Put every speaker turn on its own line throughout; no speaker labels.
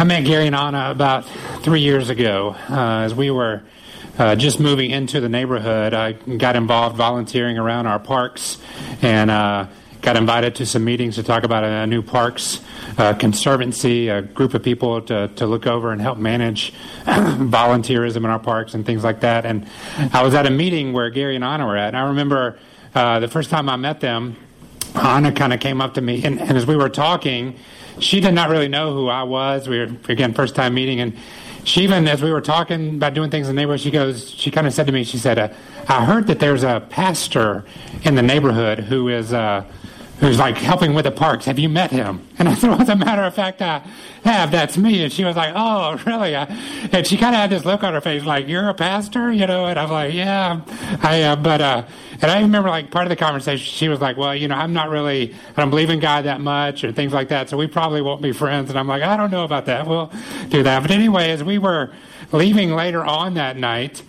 I met Gary and Anna about three years ago uh, as we were uh, just moving into the neighborhood. I got involved volunteering around our parks and uh, got invited to some meetings to talk about a, new parks uh, conservancy, a group of people to, to look over and help manage volunteerism in our parks and things like that. And I was at a meeting where Gary and Anna were at. And I remember uh, the first time I met them, Anna kind of came up to me, and, and as we were talking, she did not really know who I was. We were again first time meeting, and she even as we were talking about doing things in the neighborhood, she goes, she kind of said to me, she said, uh, "I heard that there's a pastor in the neighborhood who is." Uh, who's like helping with the parks. Have you met him? And I said, well, as a matter of fact, I have. That's me. And she was like, oh, really? And she kind of had this look on her face, like, you're a pastor, you know? And I'm like, yeah, I am. But, uh, and I remember like part of the conversation, she was like, well, you know, I'm not really, I don't believe in God that much or things like that. So we probably won't be friends. And I'm like, I don't know about that. We'll do that. But anyway, as we were leaving later on that night,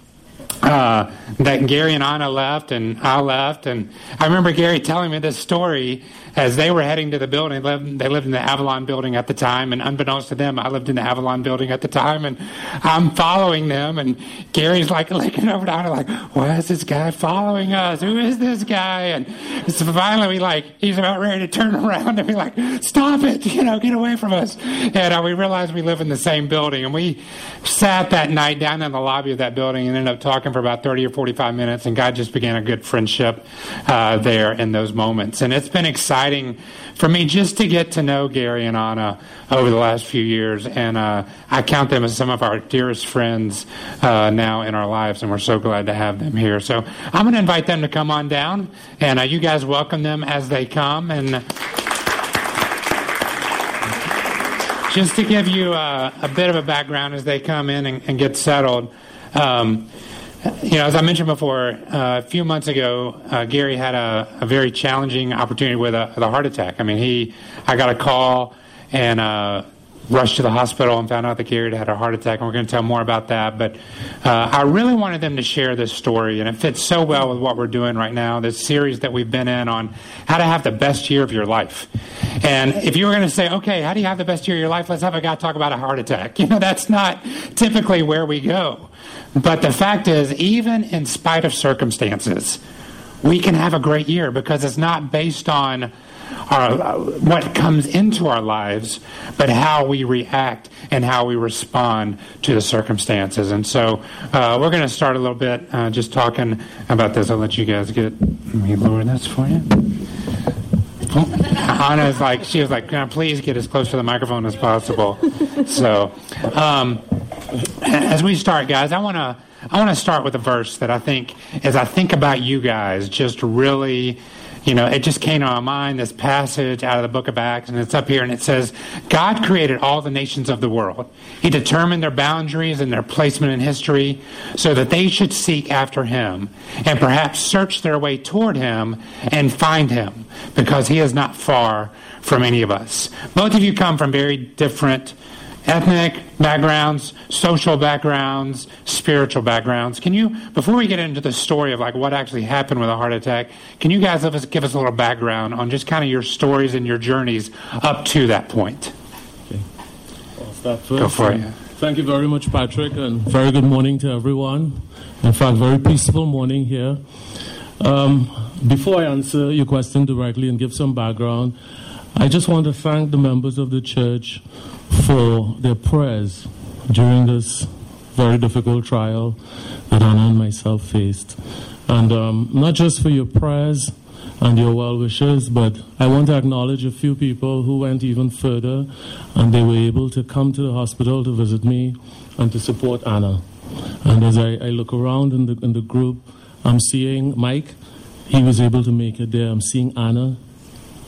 uh, that Gary and Anna left, and I left, and I remember Gary telling me this story as they were heading to the building. They lived, they lived in the Avalon building at the time, and unbeknownst to them, I lived in the Avalon building at the time, and I'm following them, and Gary's like looking over Anna, like, "Why is this guy following us? Who is this guy?" And so finally, we like, he's about ready to turn around and be like, "Stop it! You know, get away from us!" And uh, we realized we live in the same building, and we sat that night down in the lobby of that building and ended up talking for about 30 or 45 minutes, and God just began a good friendship uh, there in those moments. And it's been exciting for me just to get to know Gary and Anna over the last few years, and uh, I count them as some of our dearest friends uh, now in our lives, and we're so glad to have them here. So I'm going to invite them to come on down, and uh, you guys welcome them as they come, and. Just to give you uh, a bit of a background as they come in and, and get settled, um, you know, as I mentioned before, uh, a few months ago, uh, Gary had a, a, very challenging opportunity with a, with a, heart attack. I mean, he, I got a call and uh, rushed to the hospital and found out that Gary had a heart attack, and we're going to tell more about that. But uh, I really wanted them to share this story, and it fits so well with what we're doing right now, this series that we've been in on how to have the best year of your life. And if you were going to say, okay, how do you have the best year of your life? Let's have a guy talk about a heart attack. You know, that's not typically where we go. But the fact is, even in spite of circumstances, we can have a great year because it's not based on our, uh, what comes into our lives, but how we react and how we respond to the circumstances. And so uh, we're going to start a little bit uh, just talking about this. I'll let you guys get. Let me lower this for you. Anna is like, she was like, please get as close to the microphone as possible. So, um, as we start, guys, I want to I want to start with a verse that I think, as I think about you guys, just really, you know, it just came to my mind. This passage out of the book of Acts, and it's up here, and it says, God created all the nations of the world. He determined their boundaries and their placement in history so that they should seek after Him and perhaps search their way toward Him and find Him because He is not far from any of us. Both of you come from very different ethnic backgrounds, social backgrounds, spiritual backgrounds. Can you, before we get into the story of like what actually happened with a heart attack, can you guys give us, give us a little background on just kind of your stories and your journeys up to that point?
Okay. I'll start first.
Go for it.
Thank you very much, Patrick, and very good morning to everyone. In fact, very peaceful morning here. Um, before I answer your question directly and give some background, I just want to thank the members of the church for their prayers during this very difficult trial that Anna and myself faced. And um, not just for your prayers and your well wishes, but I want to acknowledge a few people who went even further and they were able to come to the hospital to visit me and to support Anna. And as I, I look around in the, in the group, I'm seeing Mike, he was able to make it there. I'm seeing Anna,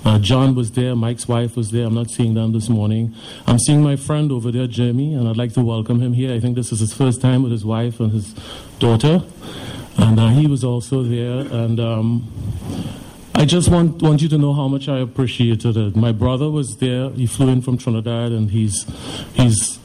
uh, John was there, Mike's wife was there. I'm not seeing them this morning. I'm seeing my friend over there, Jeremy, and I'd like to welcome him here. I think this is his first time with his wife and his daughter. And uh, he was also there. And um, I just want, want you to know how much I appreciated it. My brother was there. He flew in from Trinidad, and he's, he's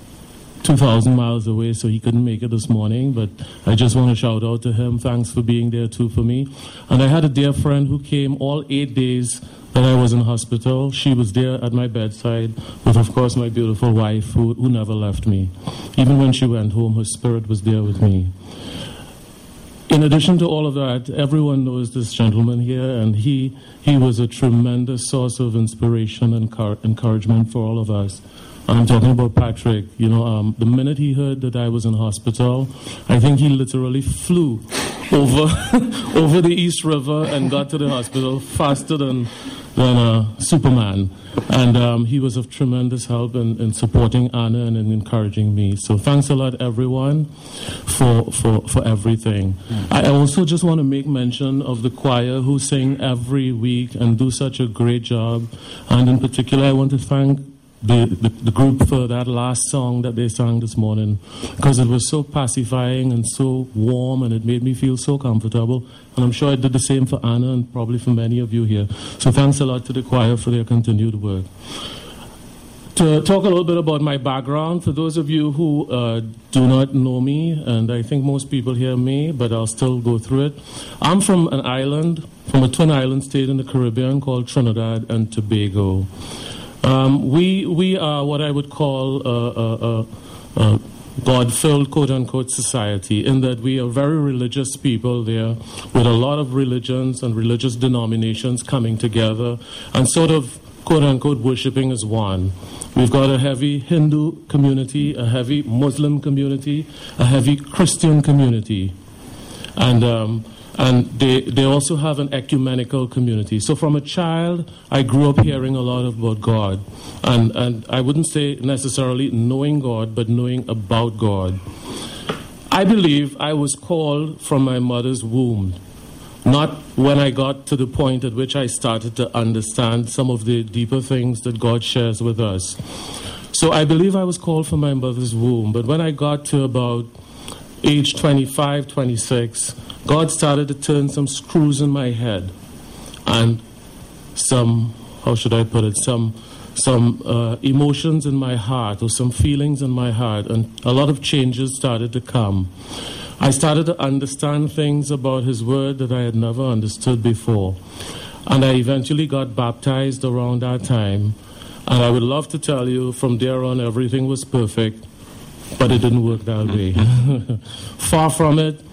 2,000 miles away, so he couldn't make it this morning. But I just want to shout out to him. Thanks for being there too for me. And I had a dear friend who came all eight days that I was in hospital. She was there at my bedside with, of course, my beautiful wife who, who never left me. Even when she went home, her spirit was there with me. In addition to all of that, everyone knows this gentleman here, and he, he was a tremendous source of inspiration and encouragement for all of us. I'm talking about Patrick. You know, um, the minute he heard that I was in hospital, I think he literally flew over over the East River and got to the hospital faster than than uh, Superman. And um, he was of tremendous help in, in, supporting Anna and in encouraging me. So thanks a lot, everyone, for, for, for everything. I also just want to make mention of the choir who sing every week and do such a great job. And in particular, I want to thank the, the, the, group for that last song that they sang this morning because it was so pacifying and so warm and it made me feel so comfortable. And I'm sure it did the same for Anna and probably for many of you here. So thanks a lot to the choir for their continued work. To talk a little bit about my background, for those of you who uh, do not know me, and I think most people here may, but I'll still go through it. I'm from an island, from a twin island state in the Caribbean called Trinidad and Tobago. Um, we, we are what I would call a, a, a, God filled quote unquote society, in that we are very religious people there with a lot of religions and religious denominations coming together and sort of quote unquote worshiping as one. We've got a heavy Hindu community, a heavy Muslim community, a heavy Christian community. And um, and they, they also have an ecumenical community. So from a child, I grew up hearing a lot about God. And, and I wouldn't say necessarily knowing God, but knowing about God. I believe I was called from my mother's womb, not when I got to the point at which I started to understand some of the deeper things that God shares with us. So I believe I was called from my mother's womb, but when I got to about age 25, 26, God started to turn some screws in my head and some, how should I put it, some, some uh, emotions in my heart or some feelings in my heart, and a lot of changes started to come. I started to understand things about His Word that I had never understood before. And I eventually got baptized around that time. And I would love to tell you from there on everything was perfect, but it didn't work that way. Far from it.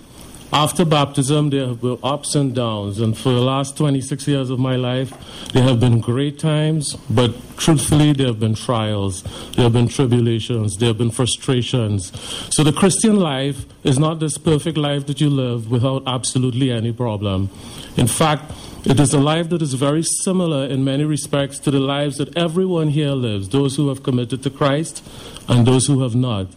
After baptism, there have been ups and downs, and for the last 26 years of my life, there have been great times, but truthfully, there have been trials, there have been tribulations, there have been frustrations. So the Christian life is not this perfect life that you live without absolutely any problem. In fact, it is a life that is very similar in many respects to the lives that everyone here lives those who have committed to Christ and those who have not.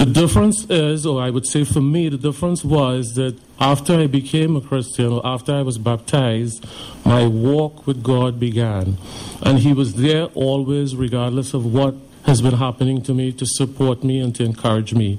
The difference is, or I would say for me, the difference was that after I became a Christian, after I was baptized, my walk with God began. And He was there always, regardless of what has been happening to me, to support me and to encourage me.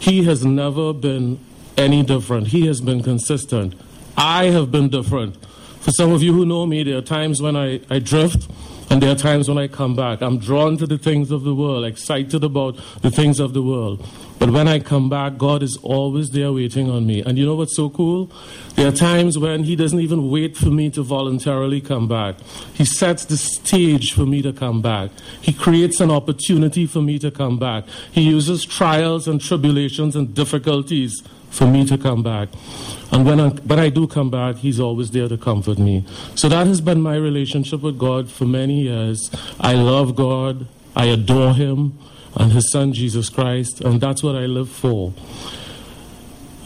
He has never been any different, He has been consistent. I have been different. For some of you who know me, there are times when I, I drift and there are times when I come back, I'm drawn to the things of the world, excited about the things of the world. But when I come back, God is always there waiting on me. And you know what's so cool? There are times when He doesn't even wait for me to voluntarily come back. He sets the stage for me to come back. He creates an opportunity for me to come back. He uses trials and tribulations and difficulties for me to come back. And when I, when I do come back, He's always there to comfort me. So that has been my relationship with God for many years. I love God, I adore Him and His Son Jesus Christ, and that's what I live for.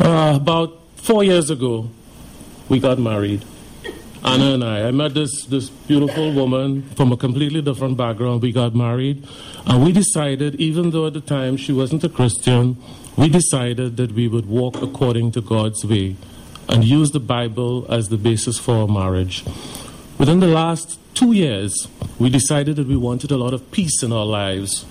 Uh, about four years ago, we got married. Anna and I. I met this, this beautiful woman from a completely different background. We got married. And we decided, even though at the time she wasn't a Christian, we decided that we would walk according to God's way and use the Bible as the basis for our marriage. Within the last two years, we decided that we wanted a lot of peace in our lives.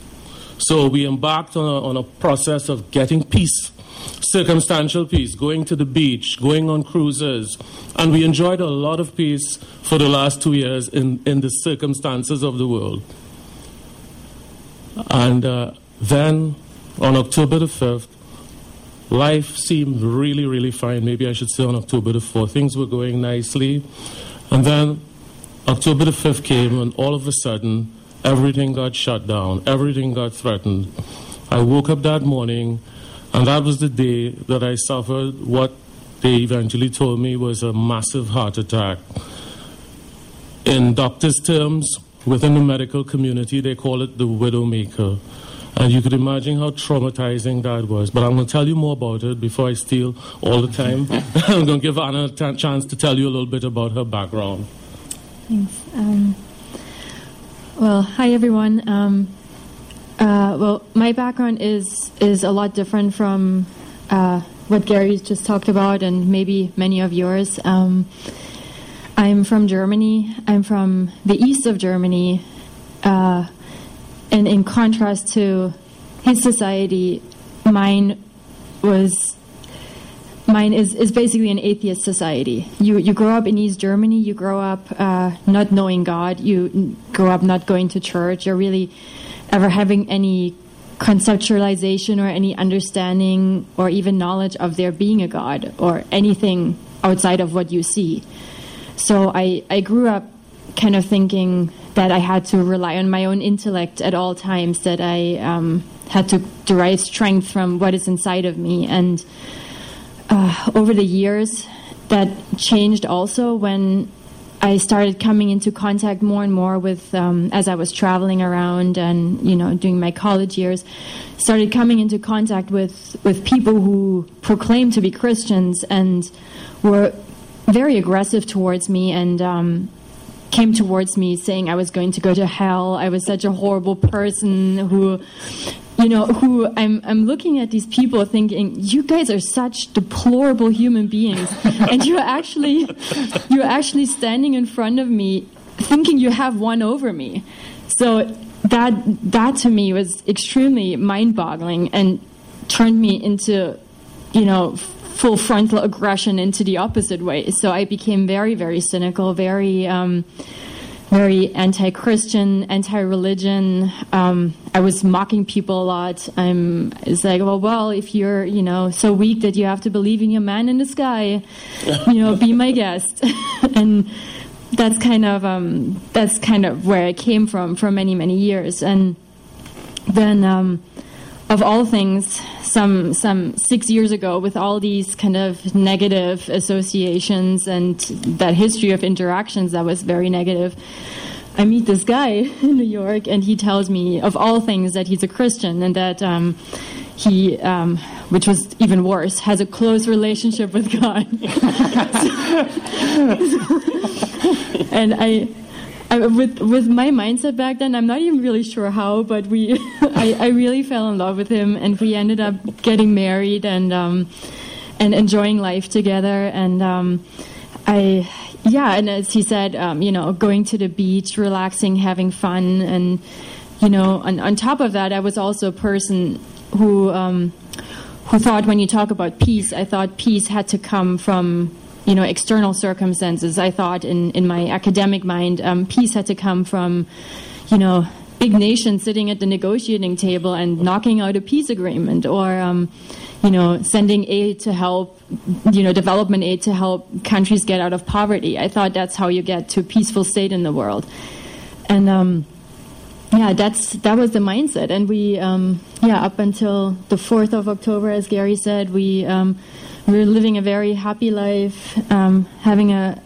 So we embarked on a, on a process of getting peace, circumstantial peace, going to the beach, going on cruises. And we enjoyed a lot of peace for the last two years in, in the circumstances of the world. And uh, then on October the 5th, life seemed really, really fine. Maybe I should say on October the 4th, things were going nicely. And then October the 5th came, and all of a sudden, everything got shut down, everything got threatened. I woke up that morning, and that was the day that I suffered what they eventually told me was a massive heart attack. In doctors' terms, within the medical community, they call it the widowmaker. And you could imagine how traumatizing that was. But I'm going to tell you more about it before I steal all the time. I'm going to give Anna a t- chance to tell you a little bit about her background.
Thanks. Um, well, hi everyone. Um, uh, well, my background is is a lot different from uh, what Gary's just talked about, and maybe many of yours. Um, I'm from Germany. I'm from the east of Germany, uh, and in contrast to his society, mine was mine is, is basically an atheist society. You you grow up in East Germany. You grow up uh, not knowing God. You grow up not going to church. You're really ever having any conceptualization or any understanding or even knowledge of there being a God or anything outside of what you see. So I, I grew up kind of thinking that I had to rely on my own intellect at all times, that I um, had to derive strength from what is inside of me. And uh, over the years, that changed also when I started coming into contact more and more with, um, as I was traveling around and you know doing my college years, started coming into contact with with people who proclaimed to be Christians and were very aggressive towards me and um, came towards me saying I was going to go to hell. I was such a horrible person who, you know, who I'm, I'm looking at these people thinking, you guys are such deplorable human beings. and you're actually, you're actually standing in front of me thinking you have won over me. So that, that to me was extremely mind boggling and turned me into, you know, full frontal aggression into the opposite way. So I became very, very cynical, very, um, very anti-Christian, anti-religion. Um, I was mocking people a lot. I'm. It's like, well, well, if you're, you know, so weak that you have to believe in your man in the sky, you know, be my guest, and that's kind of um, that's kind of where I came from for many, many years, and then. Of all things, some some six years ago, with all these kind of negative associations and that history of interactions that was very negative, I meet this guy in New York, and he tells me, of all things, that he's a Christian and that um, he, um, which was even worse, has a close relationship with God. and I With with my mindset back then, I'm not even really sure how, but we, I, I really fell in love with him, and we ended up getting married and um, and enjoying life together. And um, I, yeah, and as he said, um, you know, going to the beach, relaxing, having fun, and you know, on, on top of that, I was also a person who um, who thought when you talk about peace, I thought peace had to come from you know, external circumstances. I thought in, in my academic mind, um, peace had to come from, you know, big nations sitting at the negotiating table and knocking out a peace agreement or, um, you know, sending aid to help, you know, development aid to help countries get out of poverty. I thought that's how you get to a peaceful state in the world. And, um, yeah, that's that was the mindset, and we, um, yeah, up until the fourth of October, as Gary said, we um, we're living a very happy life, um, having a,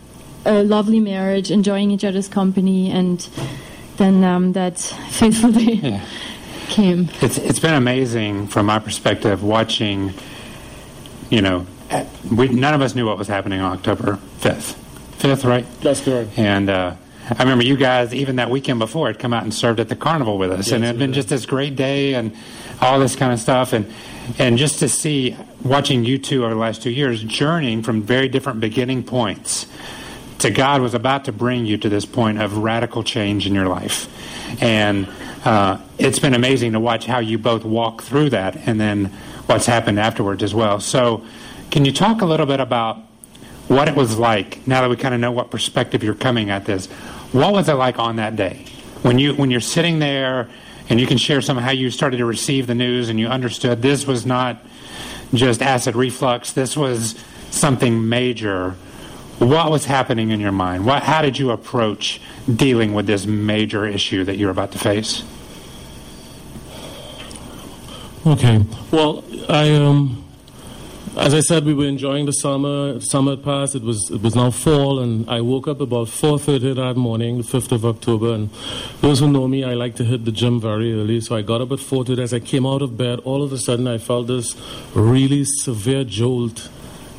a, lovely marriage, enjoying each other's company, and then um, that fateful day yeah. came.
It's it's been amazing from my perspective watching. You know, we none of us knew what was happening on October fifth. Fifth, right?
That's correct.
And uh, I remember you guys even that weekend before had come out and served at the carnival with us, yes, and it had been just this great day and all this kind of stuff, and and just to see watching you two over the last two years journeying from very different beginning points to God was about to bring you to this point of radical change in your life, and uh, it's been amazing to watch how you both walk through that, and then what's happened afterwards as well. So, can you talk a little bit about what it was like now that we kind of know what perspective you're coming at this? What was it like on that day when you when you're sitting there and you can share some how you started to receive the news and you understood this was not just acid reflux, this was something major. What was happening in your mind? What, how did you approach dealing with this major issue that you're about to face?
Okay. Well, I um, as I said, we were enjoying the summer. Summer passed. It was it was now fall, and I woke up about 4:30 that morning, the 5th of October. And those who know me, I like to hit the gym very early. So I got up at 4:30. As I came out of bed, all of a sudden I felt this really severe jolt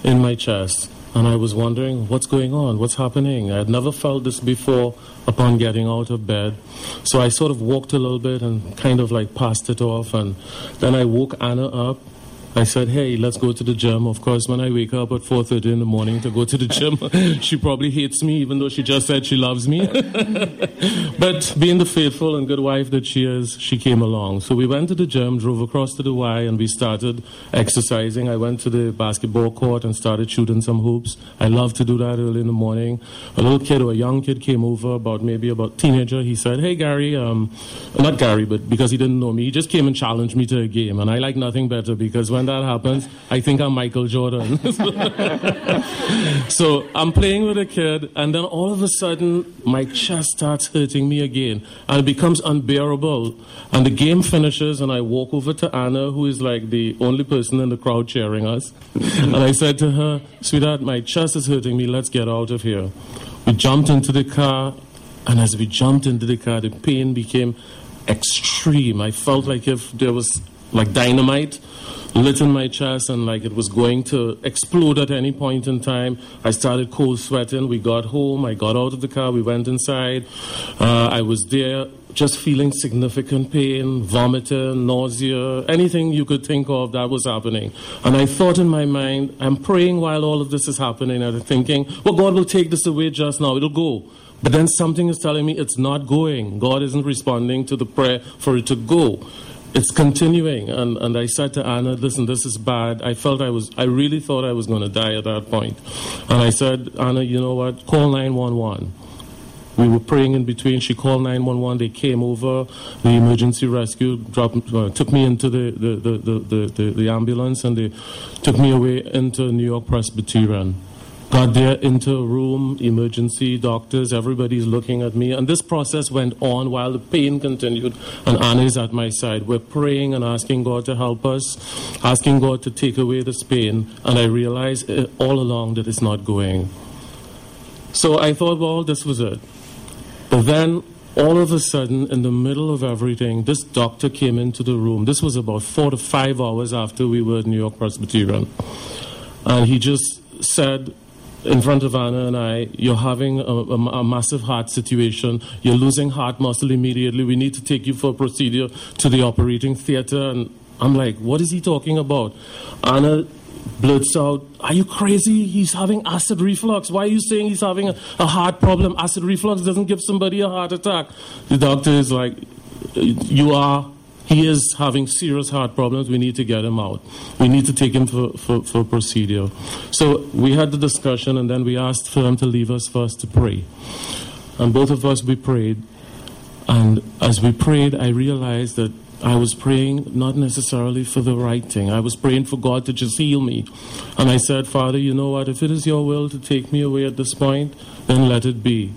in my chest, and I was wondering what's going on, what's happening. I had never felt this before upon getting out of bed. So I sort of walked a little bit and kind of like passed it off, and then I woke Anna up I said, hey, let's go to the gym. Of course, when I wake up at 4.30 in the morning to go to the gym, she probably hates me, even though she just said she loves me. but being the faithful and good wife that she is, she came along. So we went to the gym, drove across to the Y, and we started exercising. I went to the basketball court and started shooting some hoops. I love to do that early in the morning. A little kid or a young kid came over, about maybe about teenager. He said, hey, Gary, um, not Gary, but because he didn't know me, he just came and challenged me to a game. And I like nothing better because when that happens, I think I'm Michael Jordan. so I'm playing with a kid, and then all of a sudden, my chest starts hurting me again, and it becomes unbearable. And the game finishes, and I walk over to Anna, who is like the only person in the crowd cheering us. and I said to her, Sweetheart, my chest is hurting me, let's get out of here. We jumped into the car, and as we jumped into the car, the pain became extreme. I felt like if there was like dynamite lit in my chest and like it was going to explode at any point in time. I started cold sweating. We got home. I got out of the car. We went inside. Uh, I was there just feeling significant pain, vomiting, nausea, anything you could think of that was happening. And I thought in my mind, I'm praying while all of this is happening, and I'm thinking, well, God will take this away just now, it'll go. But then something is telling me it's not going. God isn't responding to the prayer for it to go it's continuing. And, and I said to Anna, listen, this is bad. I felt I was, I really thought I was going to die at that point. And I said, Anna, you know what? Call 911. We were praying in between. She called 911. They came over. The emergency rescue dropped, uh, took me into the, the, the, the, the, the ambulance and they took me away into New York Presbyterian. Got there into a room, emergency doctors, everybody's looking at me. And this process went on while the pain continued. And Anna is at my side. We're praying and asking God to help us, asking God to take away this pain. And I realized uh, all along that it's not going. So I thought, well, this was it. But then all of a sudden, in the middle of everything, this doctor came into the room. This was about four to five hours after we were at New York Presbyterian. And he just said, in front of Anna and I, you're having a, a, a, massive heart situation. You're losing heart muscle immediately. We need to take you for a procedure to the operating theater. And I'm like, what is he talking about? Anna blurts out, Are you crazy? He's having acid reflux. Why are you saying he's having a, a heart problem? Acid reflux doesn't give somebody a heart attack. The doctor is like, You are he is having serious heart problems. We need to get him out. We need to take him for, for, for procedure. So we had the discussion, and then we asked for them to leave us first to pray. And both of us, we prayed. And as we prayed, I realized that I was praying not necessarily for the right thing. I was praying for God to just heal me. And I said, Father, you know what? If it is your will to take me away at this point, then let it be.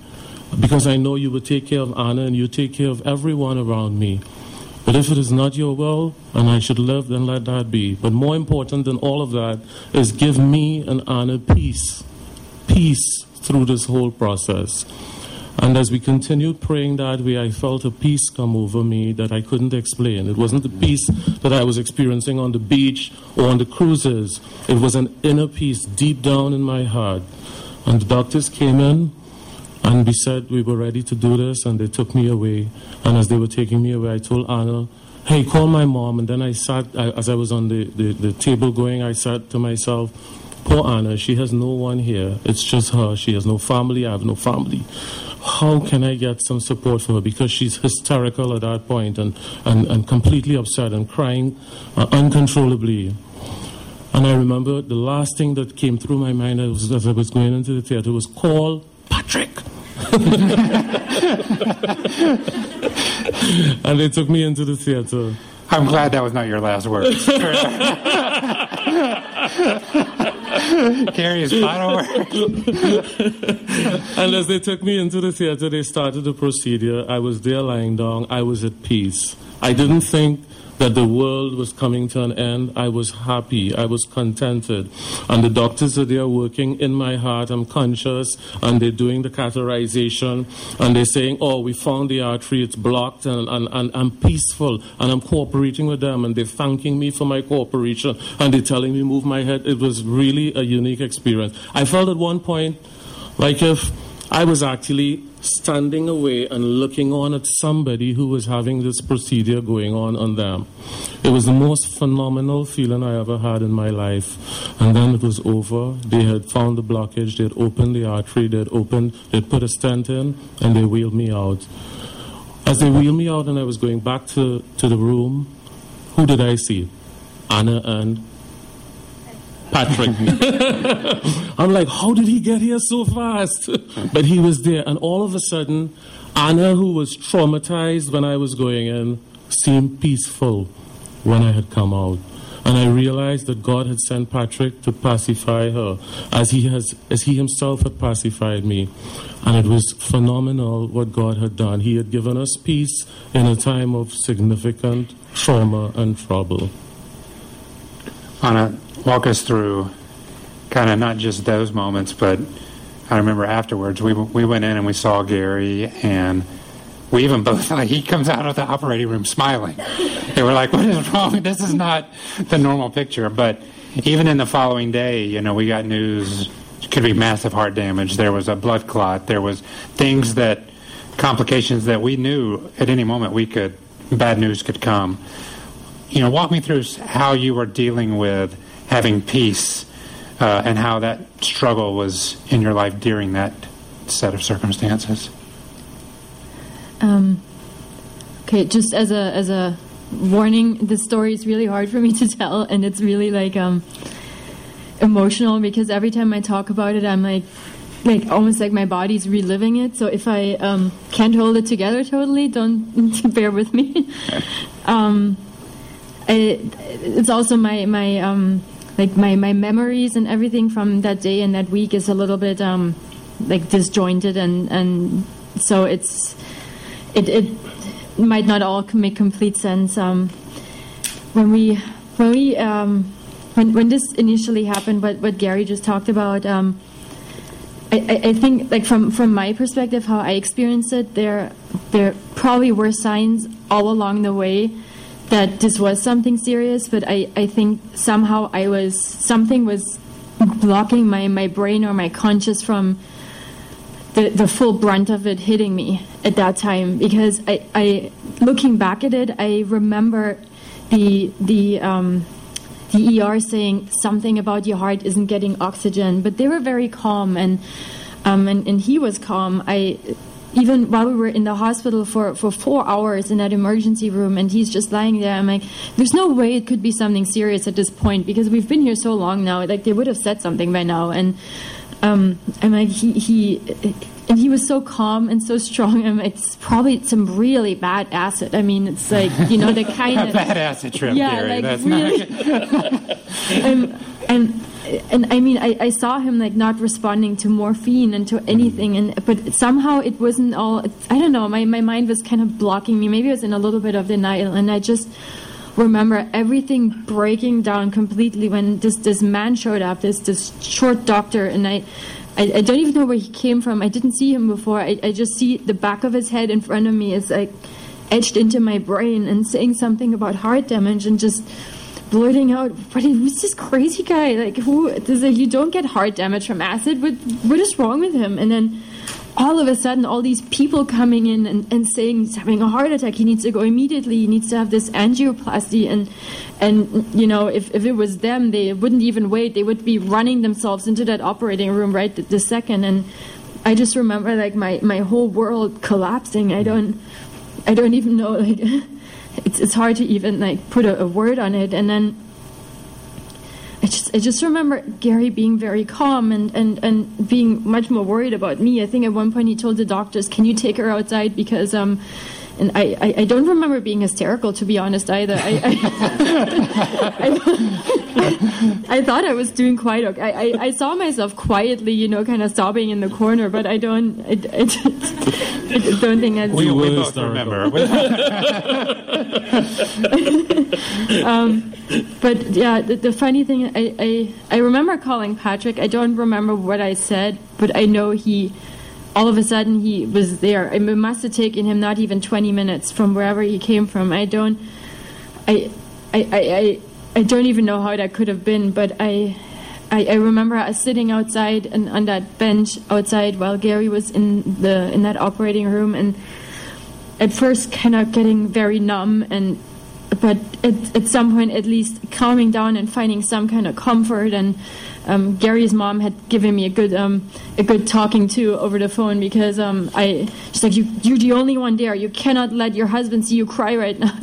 Because I know you will take care of Anna and you take care of everyone around me. But if it is not your will and I should live, then let that be. But more important than all of that is give me and Anna peace. Peace through this whole process. And as we continued praying that way, I felt a peace come over me that I couldn't explain. It wasn't the peace that I was experiencing on the beach or on the cruises. It was an inner peace deep down in my heart. And the doctors came in and we said we were ready to do this, and they took me away. And as they were taking me away, I told Anna, hey, call my mom. And then I sat, I, as I was on the, the, the table going, I said to myself, poor Anna, she has no one here. It's just her. She has no family. I have no family. How can I get some support for her? Because she's hysterical at that point and, and, and completely upset and crying uh, uncontrollably. And I remember the last thing that came through my mind as, as I was going into the theater was call Patrick. and they took me into the theater.
I'm glad that was not your last words. Gary's final words.
and as they took me into the theater, they started the procedure. I was there lying down. I was at peace. I didn't think that the world was coming to an end, I was happy, I was contented. And the doctors are there working in my heart, I'm conscious, and they're doing the catheterization, and they're saying, Oh, we found the artery, it's blocked, and, and, and I'm peaceful, and I'm cooperating with them, and they're thanking me for my cooperation, and they're telling me move my head. It was really a unique experience. I felt at one point like if I was actually standing away and looking on at somebody who was having this procedure going on on them. It was the most phenomenal feeling I ever had in my life. And then it was over. They had found the blockage, they had opened the artery, they had opened, they'd put a stent in, and they wheeled me out. As they wheeled me out and I was going back to, to the room, who did I see? Anna and Patrick. I'm like, how did he get here so fast? but he was there. And all of a sudden, Anna, who was traumatized when I was going in, seemed peaceful when I had come out. And I realized that God had sent Patrick to pacify her as he, has, as he himself had pacified me. And it was phenomenal what God had done. He had given us peace in a time of significant trauma and trouble.
Anna, walk us through kind of not just those moments, but I remember afterwards we we went in and we saw Gary and we even both like he comes out of the operating room smiling. They were like, "What is wrong? This is not the normal picture." But even in the following day, you know, we got news. Could be massive heart damage. There was a blood clot. There was things that complications that we knew at any moment we could bad news could come. You know, walk me through how you were dealing with having peace uh, and how that struggle was in your life during that set of circumstances.
Um, okay, just as a as a warning, this story is really hard for me to tell, and it's really like um, emotional because every time I talk about it, I'm like like almost like my body's reliving it. So if I um, can't hold it together totally, don't bear with me. um, I, it's also my my um, like my, my memories and everything from that day and that week is a little bit um, like disjointed and and so it's it it might not all make complete sense. Um, when we when we um, when when this initially happened what what Gary just talked about um, I, I think like from from my perspective how I experienced it there there probably were signs all along the way that this was something serious, but I, I think somehow I was something was blocking my, my brain or my conscious from the, the full brunt of it hitting me at that time. Because I, I looking back at it I remember the the um, the ER saying something about your heart isn't getting oxygen but they were very calm and um, and, and he was calm. I even while we were in the hospital for, for four hours in that emergency room and he's just lying there, I'm like, there's no way it could be something serious at this point because we've been here so long now. Like they would have said something by now. And um, I'm like, he, he, and he was so calm and so strong. I'm like, it's probably some really bad acid. I mean, it's like, you know, the kind
of. bad acid trip,
yeah,
Gary.
Like
That's
really,
not.
and, and and I mean, I, I saw him like not responding to morphine and to mm-hmm. anything, and but somehow it wasn't all. I don't know. My my mind was kind of blocking me. Maybe I was in a little bit of denial, and I just remember everything breaking down completely when this this man showed up. This this short doctor, and I. I, I don't even know where he came from. I didn't see him before. I, I just see the back of his head in front of me is like etched into my brain and saying something about heart damage and just blurting out, "But who's this crazy guy? Like, who? This, Like, you don't get heart damage from acid. What? What is wrong with him?" And then all of a sudden, all these people coming in and, and saying he's having a heart attack. He needs to go immediately. He needs to have this angioplasty. And and you know, if, if it was them, they wouldn't even wait. They would be running themselves into that operating room right the, the second. And I just remember like my my whole world collapsing. I don't I don't even know like. it's, it's hard to even like put a, a word on it. And then I just I just remember Gary being very calm and, and, and being much more worried about me. I think at one point he told the doctors, "Can you take her outside?" Because um, and I, I, I, don't remember being hysterical to be honest either. I, I, I, thought I was doing quite okay. I, I, saw myself quietly, you know, kind of sobbing in the corner, but I don't I, don't think that's.
We, we both remember.
um, but yeah, the, the funny thing, I, I I remember calling Patrick. I don't remember what I said, but I know he all of a sudden he was there. It must have taken him not even 20 minutes from wherever he came from. I don't, I, I, I, I don't even know how that could have been, but I, I, I remember us sitting outside and on that bench outside while Gary was in the in that operating room, and at first kind of getting very numb and but at, at some point at least calming down and finding some kind of comfort and um, Gary's mom had given me a good um, a good talking to over the phone because um, I she's like you you're the only one there. You cannot let your husband see you cry right now.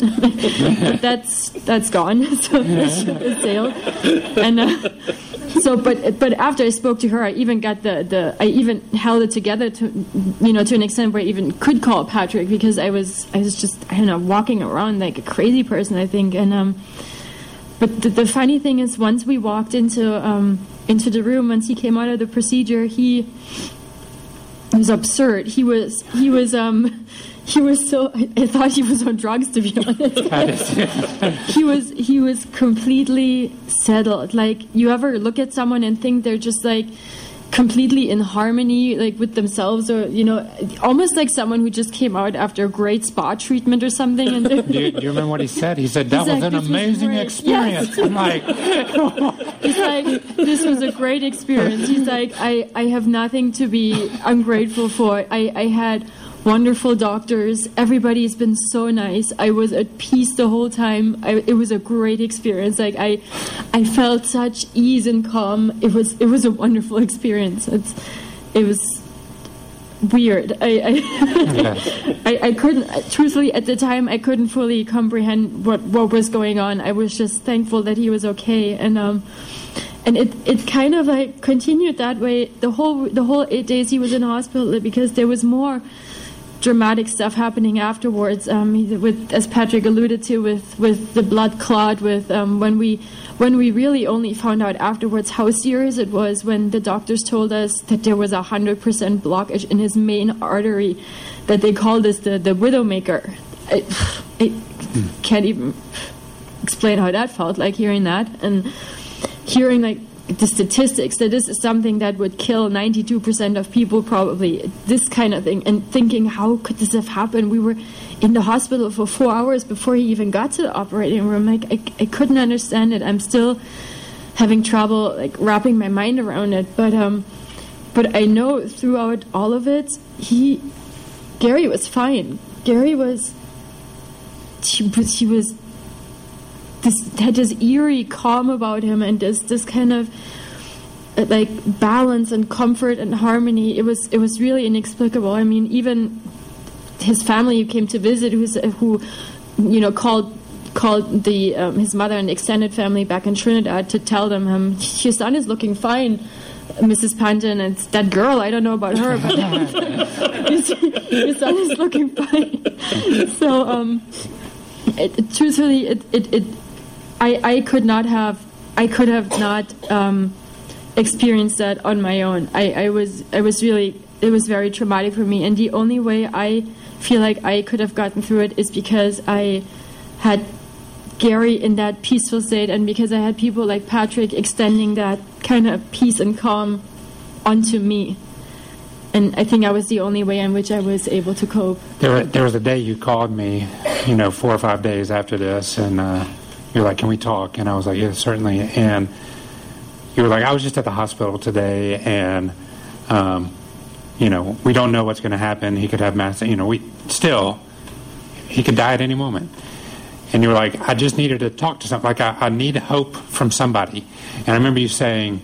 That's that's gone. So it's sailed and uh, so but but after I spoke to her I even got the, the I even held it together to you know to an extent where I even could call Patrick because I was I was just I don't know walking around like a crazy person I think. And um but the, the funny thing is once we walked into um into the room once he came out of the procedure he was absurd. He was he was um he was so I, thought he was on drugs to be honest. He was he was completely settled. Like you ever look at someone and think they're just like completely in harmony like with themselves or you know almost like someone who just came out after a great spa treatment or something. And
do, you, do you remember what he said? He said that was like, an amazing was experience. Yes. i'm like
he's like this was a great experience. He's like i i have nothing to be ungrateful for. I i had wonderful doctors. Everybody's been so nice. I was at peace the whole time. I, it was a great experience. Like I, I felt such ease and calm. It was it was a wonderful experience. It's, it was weird. I I, I, I couldn't truthfully at the time I couldn't fully comprehend what what was going on. I was just thankful that he was okay and um and it it kind of like continued that way the whole the whole eight days he was in hospital because there was more dramatic stuff happening afterwards. Um, with, as Patrick alluded to, with, with the blood clot, with um, when we when we really only found out afterwards how serious it was when the doctors told us that there was a hundred percent blockage in his main artery, that they called this the the widowmaker. I, I can't even explain how that felt like hearing that and hearing like the statistics that this is something that would kill 92% of people probably this kind of thing and thinking how could this have happened? We were in the hospital for four hours before he even got to the operating room. Like I, I couldn't understand it. I'm still having trouble like wrapping my mind around it. But um but i know throughout all of it he gary was fine. Gary was he, he was this had this eerie calm about him and this this kind of like balance and comfort and harmony. It was it was really inexplicable. I mean, even his family who came to visit, who's, who you know called called the um, his mother and extended family back in Trinidad to tell them um, your son is looking fine. Mrs. Panton, it's that girl. I don't know about her, but your son is looking fine. so, um, it, truthfully, it, it, it I, I could not have I could have not um, experienced that on my own. I, I was I was really it was very traumatic for me, and the only way I feel like I could have gotten through it is because I had Gary in that peaceful state, and because I had people like Patrick extending that kind of peace and calm onto me. And I think I was the only way in which I was able to cope.
There, there was a day you called me, you know, four or five days after this, and. Uh, you're like, can we talk? And I was like, yeah, certainly. And you were like, I was just at the hospital today, and um, you know, we don't know what's going to happen. He could have mass. You know, we still, he could die at any moment. And you were like, I just needed to talk to somebody. Like, I, I need hope from somebody. And I remember you saying,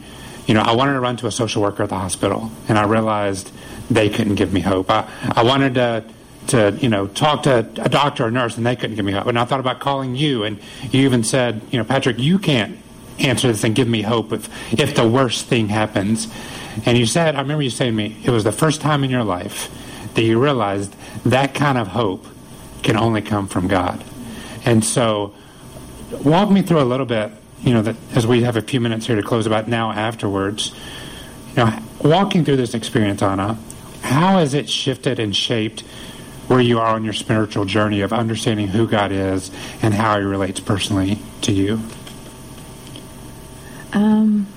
you know, I wanted to run to a social worker at the hospital, and I realized they couldn't give me hope. I, I wanted to to you know talk to a doctor or nurse and they couldn't give me hope and i thought about calling you and you even said you know patrick you can't answer this and give me hope if, if the worst thing happens. And you said, I remember you saying to me, it was the first time in your life that you realized that kind of hope can only come from God. And so, walk me through a little bit, you know, that as we have a few minutes here to close about now afterwards, you know, walking through this experience, Anna, how has it shifted and shaped where you are on your spiritual journey of understanding who God is and how He relates personally to you?
Um,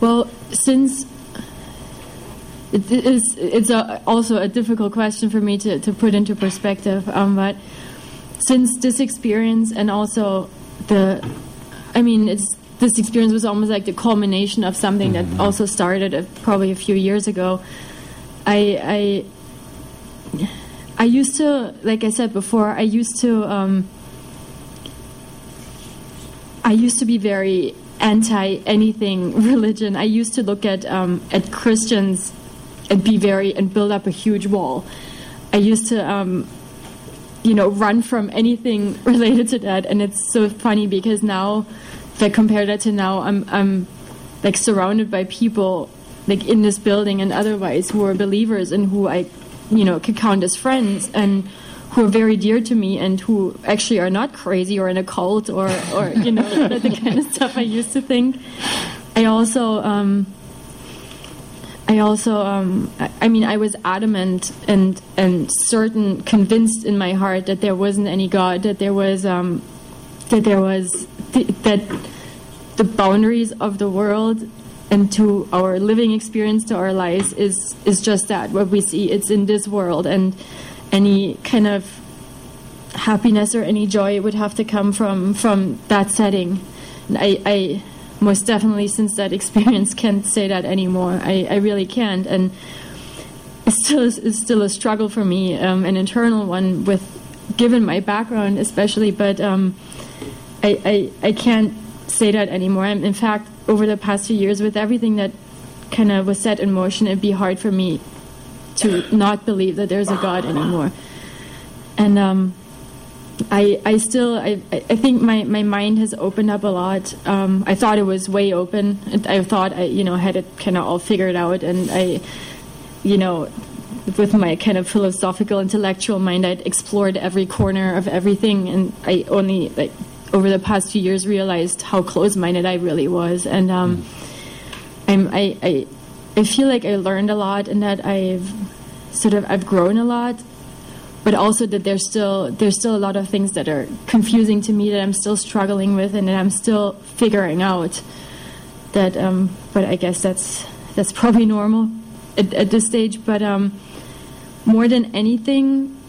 well, since it is, it's a, also a difficult question for me to, to put into perspective, um, but since this experience and also the, I mean, it's this experience was almost like the culmination of something mm-hmm. that also started a, probably a few years ago. I, I, I used to, like I said before, I used to, um, I used to be very anti anything religion. I used to look at um, at Christians and be very and build up a huge wall. I used to, um, you know, run from anything related to that, and it's so funny because now, if I compare that to now, I'm I'm like surrounded by people like in this building and otherwise who are believers and who I, you know, could count as friends and who are very dear to me and who actually are not crazy or in a cult or, or you know, the, the kind of stuff I used to think. I also, um, I also, um, I mean, I was adamant and and certain, convinced in my heart that there wasn't any God, that there was, um, that there was, th- that the boundaries of the world and to our living experience, to our lives, is is just that what we see. It's in this world, and any kind of happiness or any joy would have to come from from that setting. And I, I most definitely, since that experience, can't say that anymore. I, I really can't, and it's still it's still a struggle for me, um, an internal one with given my background, especially. But um, I, I I can't say that anymore. I'm, in fact, over the past few years, with everything that kind of was set in motion, it'd be hard for me to not believe that there's a God anymore. And um, I, I still, I, I think my, my mind has opened up a lot. Um, I thought it was way open. I thought I, you know, had it kind of all figured out, and I, you know, with my kind of philosophical, intellectual mind, I'd explored every corner of everything, and I only like over the past few years realized how close-minded I really was, and um. I'm I, I I feel like I learned a lot and that I've sort of I've grown a lot, but also that there's still there's still a lot of things that are confusing to me that I'm still struggling with and that I'm still figuring out. That um, but I guess that's that's probably normal at, at this stage. But um, more than anything,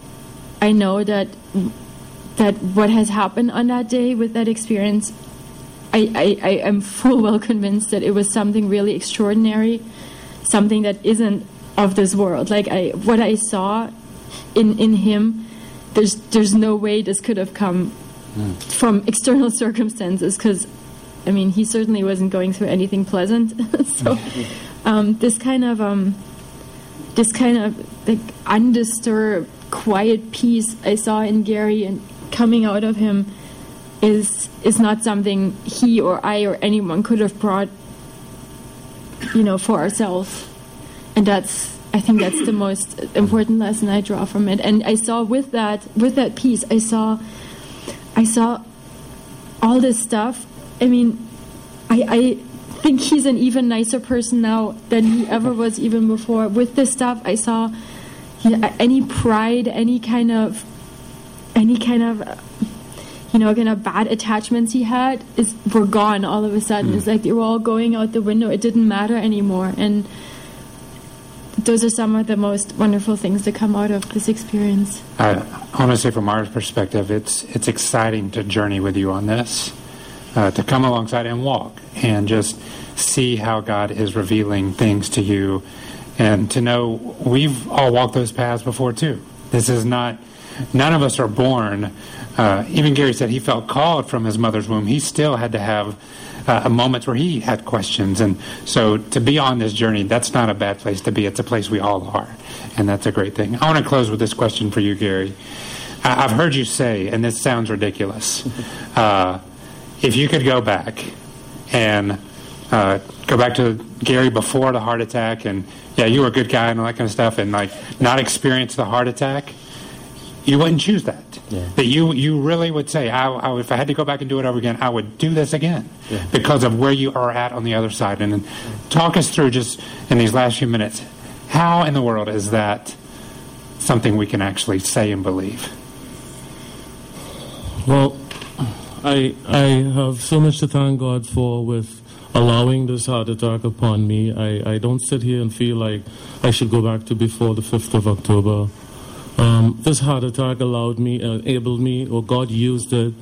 I know that that what has happened on that day with that experience, I, I, I am full well convinced that it was something really extraordinary something that isn't of this world. Like I, what I saw in in him, there's there's no way this could have come mm. from external circumstances. Because, I mean, he certainly wasn't going through anything pleasant. so, um, this kind of um, this kind of like undisturbed, quiet peace I saw in Gary and coming out of him is is not something he or I or anyone could have brought you know, for ourselves. And that's, I think that's the most important lesson I draw from it. And I saw with that, with that peace, I saw, I saw all this stuff. I mean, I, I think he's an even nicer person now than he ever was even before. With this stuff, I saw any pride, any kind of, any kind of you know, kind of bad attachments he had is were gone all of a sudden. Mm. It's like they were all going out the window. It didn't matter anymore. And those are some of the most wonderful things to come out of this experience.
I, want to say, from our perspective, it's it's exciting to journey with you on this, uh, to come alongside and walk and just see how God is revealing things to you, and to know we've all walked those paths before too. This is not. None of us are born uh, even Gary said he felt called from his mother's womb. He still had to have uh, moments where he had questions. And so to be on this journey, that's not a bad place to be. It's a place we all are. And that's a great thing. I want to close with this question for you, Gary. I- have heard you say, and this sounds ridiculous, uh, if you could go back and uh, go back to Gary before the heart attack, and yeah, you were a good guy and all that kind of stuff, and like not experience the heart attack, you wouldn't choose that.
Yeah.
That you you really would say, I, I, if I had to go back and do it over again, I would do this again
Yeah.
because of where you are at on the other side. And then talk us through just in these last few minutes, how in the world is that something we can actually say and believe?
Well, I I have so much to thank God for with allowing this heart attack upon me. I, I don't sit here and feel like I should go back to before the 5th of October. Um, this heart attack allowed me, enabled me, or God used it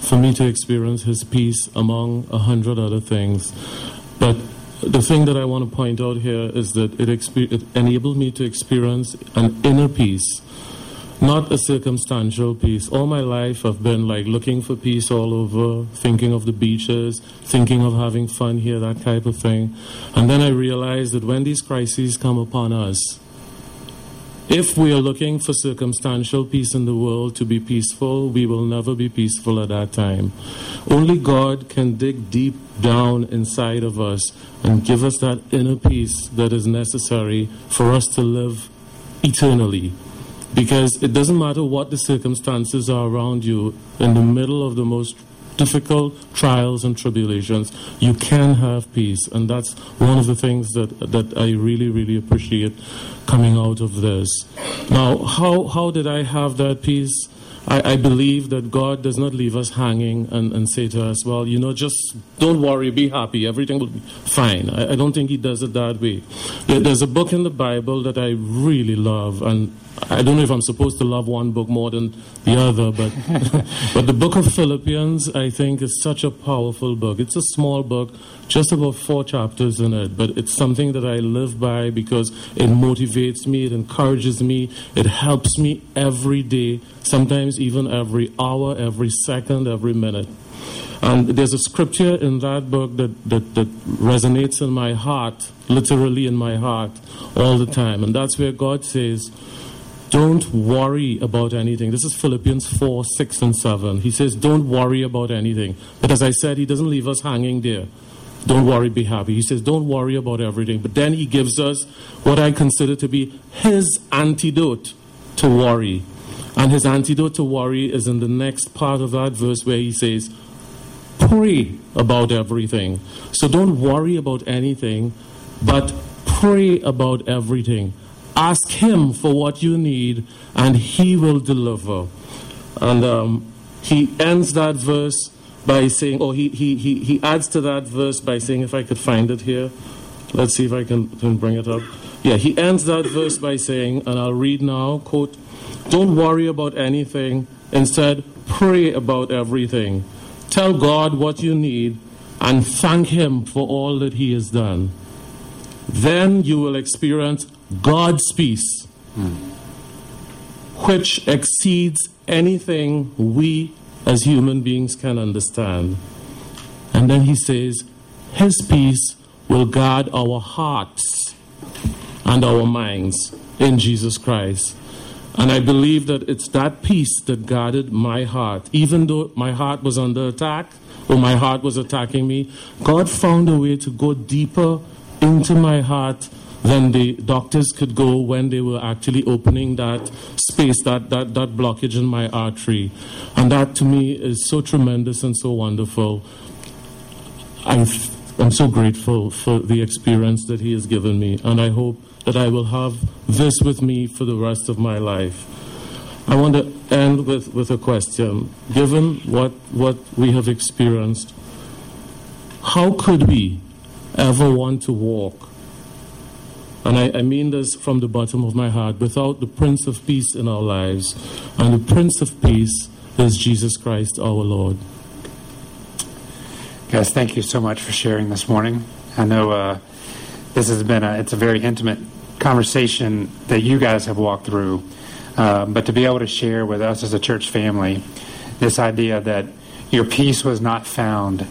for me to experience His peace among a hundred other things. But the thing that I want to point out here is that it, it enabled me to experience an inner peace not a circumstantial peace. All my life, I've been like looking for peace all over, thinking of the beaches, thinking of having fun here, that type of thing. And then I realized that when these crises come upon us, if we are looking for circumstantial peace in the world to be peaceful, we will never be peaceful at that time. Only God can dig deep down inside of us and give us that inner peace that is necessary for us to live eternally. Because it doesn't matter what the circumstances are around you, in the middle of the most difficult trials and tribulations, you can have peace. And that's one of the things that, that I really, really appreciate coming out of this. Now, how, how did I have that peace? I, I believe that God does not leave us hanging and, and say to us, well, you know, just don't worry, be happy, everything will be fine. I, I don't think He does it that way. There- There's a book in the Bible that I really love, and I don't know if I'm supposed to love one book more than the other, but, but the book of Philippians, I think, is such a powerful book. It's a small book, just about four chapters in it, but it's something that I live by because it motivates me, it encourages me, it helps me every day, sometimes even every hour, every second, every minute. And there's a scripture in that book that, that, that resonates in my heart, literally in my heart, all the time. And that's where God says, don't worry about anything. This is Philippians 4, 6, and 7. He says, Don't worry about anything. But as I said, he doesn't leave us hanging there. Don't worry, be happy. He says, Don't worry about everything. But then he gives us what I consider to be his antidote to worry. And his antidote to worry is in the next part of that verse where he says, Pray about everything. So don't worry about anything, but pray about everything. Ask Him for what you need, and He will deliver. And um, he ends that verse by saying, or he, he, he, he adds to that verse by saying, if I could find it here, let's see if I can, can bring it up. Yeah, he ends that verse by saying, and I'll read now, quote, Don't worry about anything, instead, pray about everything. Tell God what you need and thank Him for all that He has done. Then you will experience God's peace, which exceeds anything we as human beings can understand. And then he says, His peace will guard our hearts and our minds in Jesus Christ. And I believe that it's that peace that guarded my heart. Even though my heart was under attack, or my heart was attacking me, God found a way to go deeper into my heart than the doctors could go when they were actually opening that space, that, that, that blockage in my artery. And that to me is so tremendous and so wonderful. I'm, I'm so grateful for the experience that He has given me, and I hope that I will have this with me for the rest of my life. I want to end with, with a question. Given what, what we have experienced, how could we ever want to walk? And I, I mean this from the bottom of my heart without the Prince of Peace in our lives. And the Prince of Peace is Jesus Christ our Lord.
Guys, thank you so much for sharing this morning. I know uh, this has been a, it's a very intimate conversation that you guys have walked through, uh, but to be able to share with us as a church family this idea that your peace was not found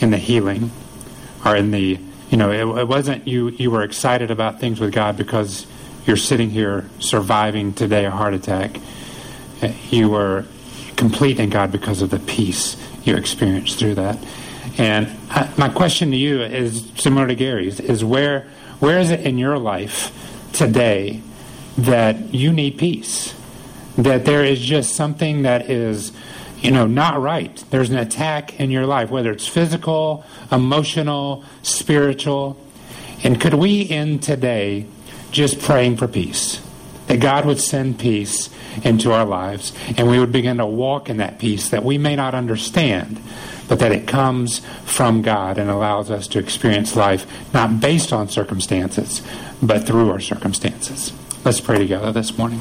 in the healing or in the you know it, it wasn't you you were excited about things with God because you're sitting here surviving today a heart attack. You were complete in God because of the peace you experienced through that. And I, my question to you is similar to Gary's: is where where is it in your life today that you need peace? That there is just something that is, you know, not right. There's an attack in your life, whether it's physical, emotional, spiritual. And could we end today just praying for peace? That God would send peace into our lives and we would begin to walk in that peace that we may not understand, but that it comes from God and allows us to experience life not based on circumstances, but through our circumstances. Let's pray together this morning.